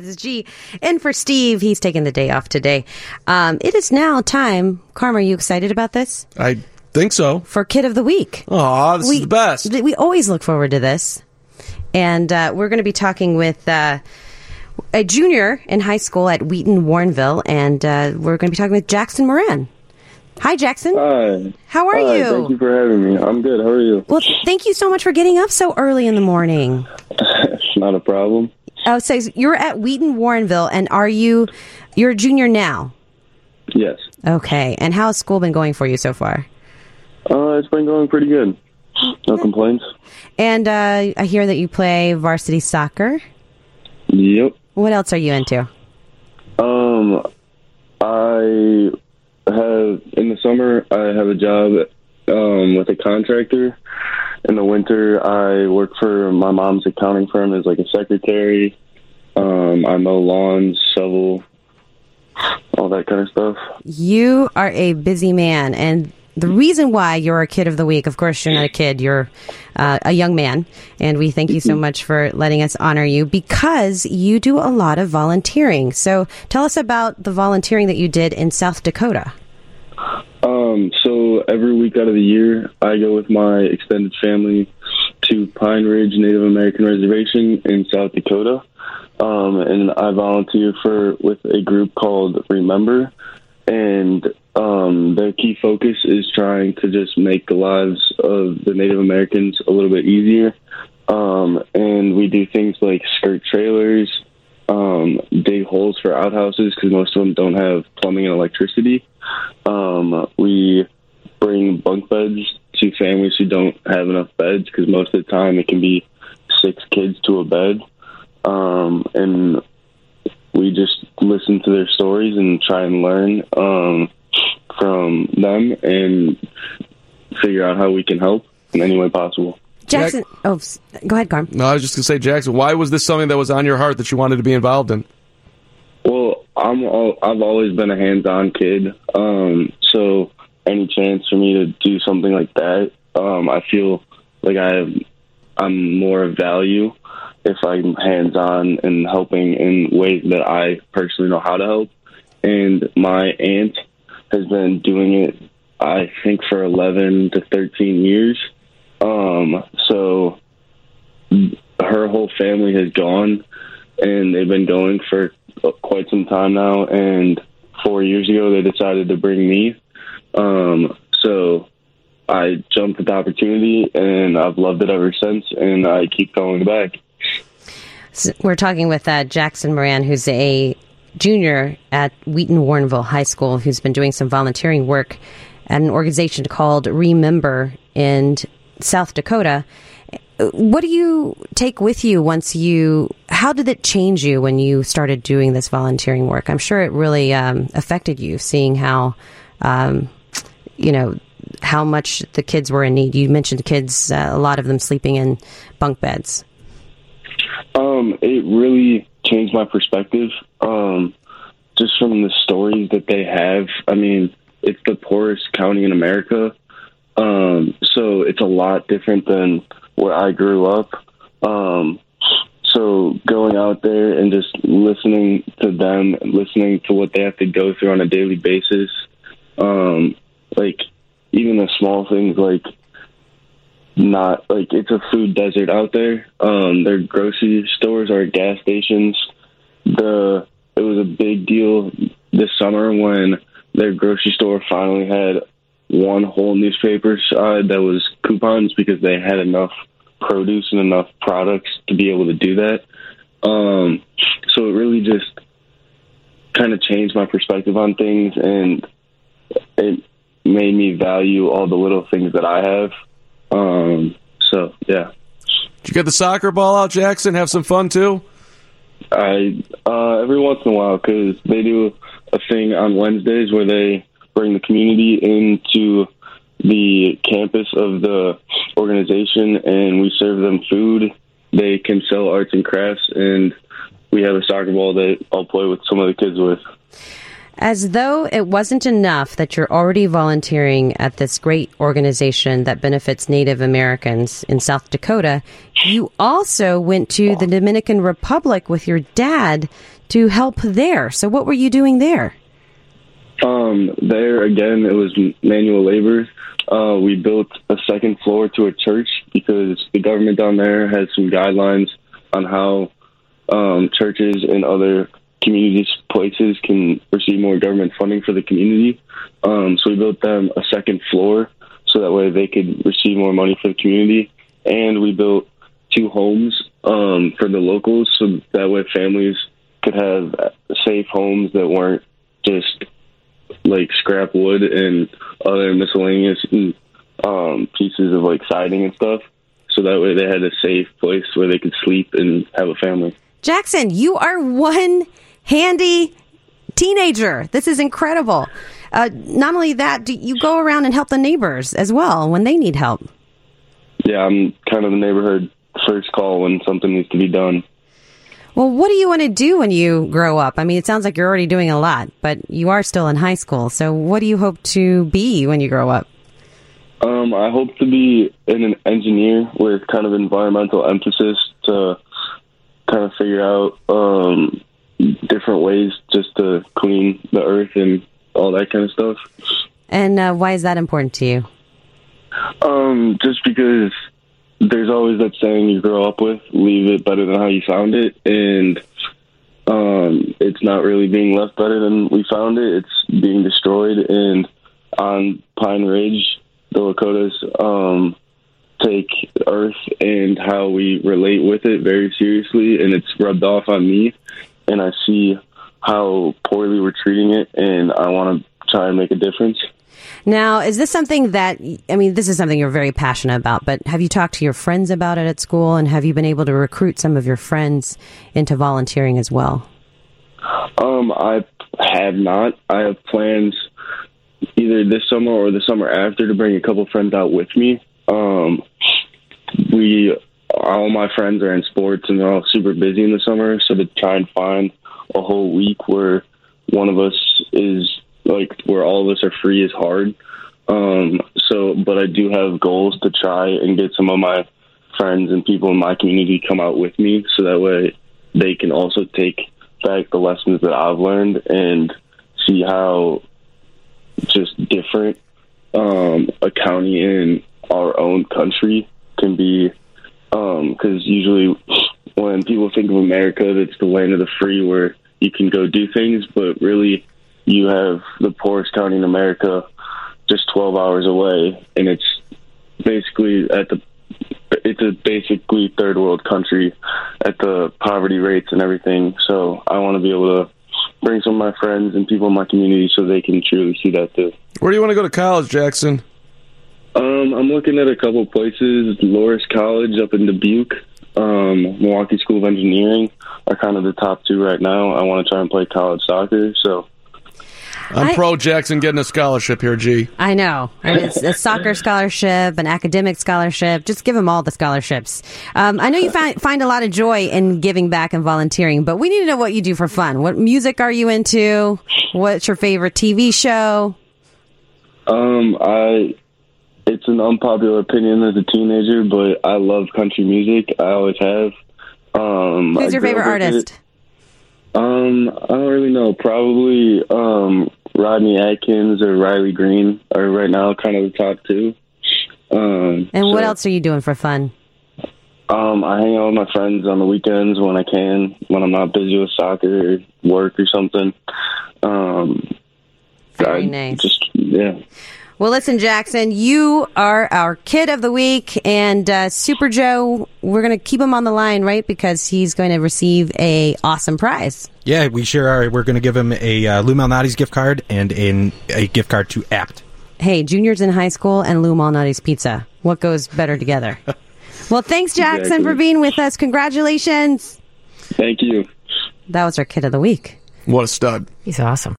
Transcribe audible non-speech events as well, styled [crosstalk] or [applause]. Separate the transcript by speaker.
Speaker 1: This is G. And for Steve, he's taking the day off today. Um, it is now time. Carm, are you excited about this?
Speaker 2: I think so.
Speaker 1: For Kid of the Week.
Speaker 2: Aw, this is the best.
Speaker 1: We always look forward to this. And uh, we're going to be talking with uh, a junior in high school at Wheaton Warrenville, and uh, we're going to be talking with Jackson Moran. Hi, Jackson.
Speaker 3: Hi.
Speaker 1: How are
Speaker 3: Hi,
Speaker 1: you?
Speaker 3: Thank you for having me. I'm good. How are you?
Speaker 1: Well, thank you so much for getting up so early in the morning.
Speaker 3: it's [laughs] Not a problem.
Speaker 1: Oh, so you're at Wheaton Warrenville, and are you? You're a junior now.
Speaker 3: Yes.
Speaker 1: Okay. And how has school been going for you so far?
Speaker 3: Uh, it's been going pretty good. No [gasps] complaints.
Speaker 1: And uh, I hear that you play varsity soccer.
Speaker 3: Yep.
Speaker 1: What else are you into?
Speaker 3: Um, I have in the summer I have a job um with a contractor. In the winter, I work for my mom's accounting firm as like a secretary. Um, I mow lawns, shovel, all that kind of stuff.
Speaker 1: You are a busy man, and the reason why you're a kid of the week, of course, you're not a kid, you're uh, a young man, and we thank you so much for letting us honor you because you do a lot of volunteering. So tell us about the volunteering that you did in South Dakota.
Speaker 3: Um, so every week out of the year, I go with my extended family to Pine Ridge Native American Reservation in South Dakota, um, and I volunteer for with a group called Remember, and um, their key focus is trying to just make the lives of the Native Americans a little bit easier. Um, and we do things like skirt trailers, um, dig holes for outhouses because most of them don't have plumbing and electricity. Um, we bring bunk beds to families who don't have enough beds because most of the time it can be six kids to a bed. Um, and we just listen to their stories and try and learn um, from them and figure out how we can help in any way possible.
Speaker 1: Jackson, oh, go ahead, Carm.
Speaker 2: No, I was just going to say, Jackson, why was this something that was on your heart that you wanted to be involved in?
Speaker 3: Well, I'm all, I've always been a hands-on kid, um, so any chance for me to do something like that, um, I feel like I have, I'm more of value if I'm hands-on and helping in ways that I personally know how to help. And my aunt has been doing it, I think, for 11 to 13 years. Um, so her whole family has gone, and they've been going for quite some time now. And four years ago, they decided to bring me. Um, so I jumped at the opportunity, and I've loved it ever since. And I keep going back.
Speaker 1: S- We're talking with uh, Jackson Moran, who's a junior at Wheaton Warrenville High School, who's been doing some volunteering work at an organization called Remember in South Dakota. What do you take with you once you? How did it change you when you started doing this volunteering work? I'm sure it really um, affected you, seeing how, um, you know, how much the kids were in need. You mentioned kids, uh, a lot of them sleeping in bunk beds.
Speaker 3: Um, it really changed my perspective. Um, just from the stories that they have. I mean, it's the poorest county in America. Um, so it's a lot different than where I grew up. Um, so going out there and just listening to them, listening to what they have to go through on a daily basis, um, like even the small things like not like it's a food desert out there. Um, their grocery stores are gas stations. The it was a big deal this summer when their grocery store finally had one whole newspaper side that was coupons because they had enough produce and enough products to be able to do that. Um, so it really just kind of changed my perspective on things and it made me value all the little things that I have. Um, so yeah,
Speaker 2: Did you get the soccer ball out, Jackson? Have some fun too?
Speaker 3: I uh, every once in a while because they do a thing on Wednesdays where they bring the community into the campus of the organization and we serve them food. They can sell arts and crafts, and we have a soccer ball that I'll play with some of the kids with.
Speaker 1: As though it wasn't enough that you're already volunteering at this great organization that benefits Native Americans in South Dakota, you also went to the Dominican Republic with your dad to help there. So, what were you doing there?
Speaker 3: Um, there again, it was manual labor. Uh, we built a second floor to a church because the government down there has some guidelines on how um, churches and other communities places can receive more government funding for the community. Um, so we built them a second floor so that way they could receive more money for the community. And we built two homes um, for the locals so that way families could have safe homes that weren't just like scrap wood and other miscellaneous um, pieces of like siding and stuff. So that way they had a safe place where they could sleep and have a family.
Speaker 1: Jackson, you are one handy teenager. This is incredible. Uh, not only that, do you go around and help the neighbors as well when they need help?
Speaker 3: Yeah, I'm kind of the neighborhood first call when something needs to be done.
Speaker 1: Well, what do you want to do when you grow up? I mean, it sounds like you're already doing a lot, but you are still in high school. So, what do you hope to be when you grow up?
Speaker 3: Um, I hope to be an engineer with kind of environmental emphasis to kind of figure out um, different ways just to clean the earth and all that kind of stuff.
Speaker 1: And uh, why is that important to you?
Speaker 3: Um, just because there's always that saying you grow up with, leave it better than how you found it, and um, it's not really being left better than we found it. It's being destroyed, and on Pine Ridge, the Lakotas um, take Earth and how we relate with it very seriously, and it's rubbed off on me, and I see how poorly we're treating it, and I want to try and make a difference.
Speaker 1: Now, is this something that, I mean, this is something you're very passionate about, but have you talked to your friends about it at school and have you been able to recruit some of your friends into volunteering as well?
Speaker 3: Um, I have not. I have plans either this summer or the summer after to bring a couple friends out with me. Um, we, all my friends are in sports and they're all super busy in the summer, so to try and find a whole week where one of us is like where all of us are free is hard. Um, so, but I do have goals to try and get some of my friends and people in my community come out with me, so that way they can also take back the lessons that I've learned and see how just different um, a county in our own country can be. Because um, usually, when people think of America, it's the land of the free, where you can go do things, but really you have the poorest county in America just 12 hours away, and it's basically at the it's a basically third world country at the poverty rates and everything. So I want to be able to bring some of my friends and people in my community so they can truly see that too.
Speaker 2: Where do you want to go to college, Jackson?
Speaker 3: Um, I'm looking at a couple places. Loras College up in Dubuque, um, Milwaukee School of Engineering are kind of the top two right now. I want to try and play college soccer, so
Speaker 2: I'm
Speaker 1: I-
Speaker 2: pro Jackson getting a scholarship here, G.
Speaker 1: I know. I mean, it's a soccer scholarship, an academic scholarship. Just give them all the scholarships. Um, I know you find, find a lot of joy in giving back and volunteering, but we need to know what you do for fun. What music are you into? What's your favorite TV show?
Speaker 3: Um, I it's an unpopular opinion as a teenager, but I love country music. I always have. Um,
Speaker 1: Who's your favorite artist?
Speaker 3: it. Um, I don't really know. Probably um, Rodney Atkins or Riley Green are right now kind of the top two. Um,
Speaker 1: And what
Speaker 3: so,
Speaker 1: else are you doing for fun?
Speaker 3: Um, I hang out with my friends on the weekends when I can, when I'm not busy with soccer or work or something. Um,
Speaker 1: Very
Speaker 3: I
Speaker 1: nice.
Speaker 3: Just yeah.
Speaker 1: Well, listen, Jackson, you are our kid of the week, and uh, Super Joe, we're going to keep him on the line, right? Because he's going to receive a awesome prize.
Speaker 4: Yeah, we sure are. We're going to give him a uh, Lou Malnati's gift card and in a gift card to Apt.
Speaker 1: Hey, juniors in high school and Lou Malnati's pizza. What goes better together? [laughs] well, thanks, Jackson,
Speaker 3: Exactly.
Speaker 1: for being with us. Congratulations.
Speaker 3: Thank you.
Speaker 1: That was our kid of the week.
Speaker 2: What a stud.
Speaker 5: He's awesome.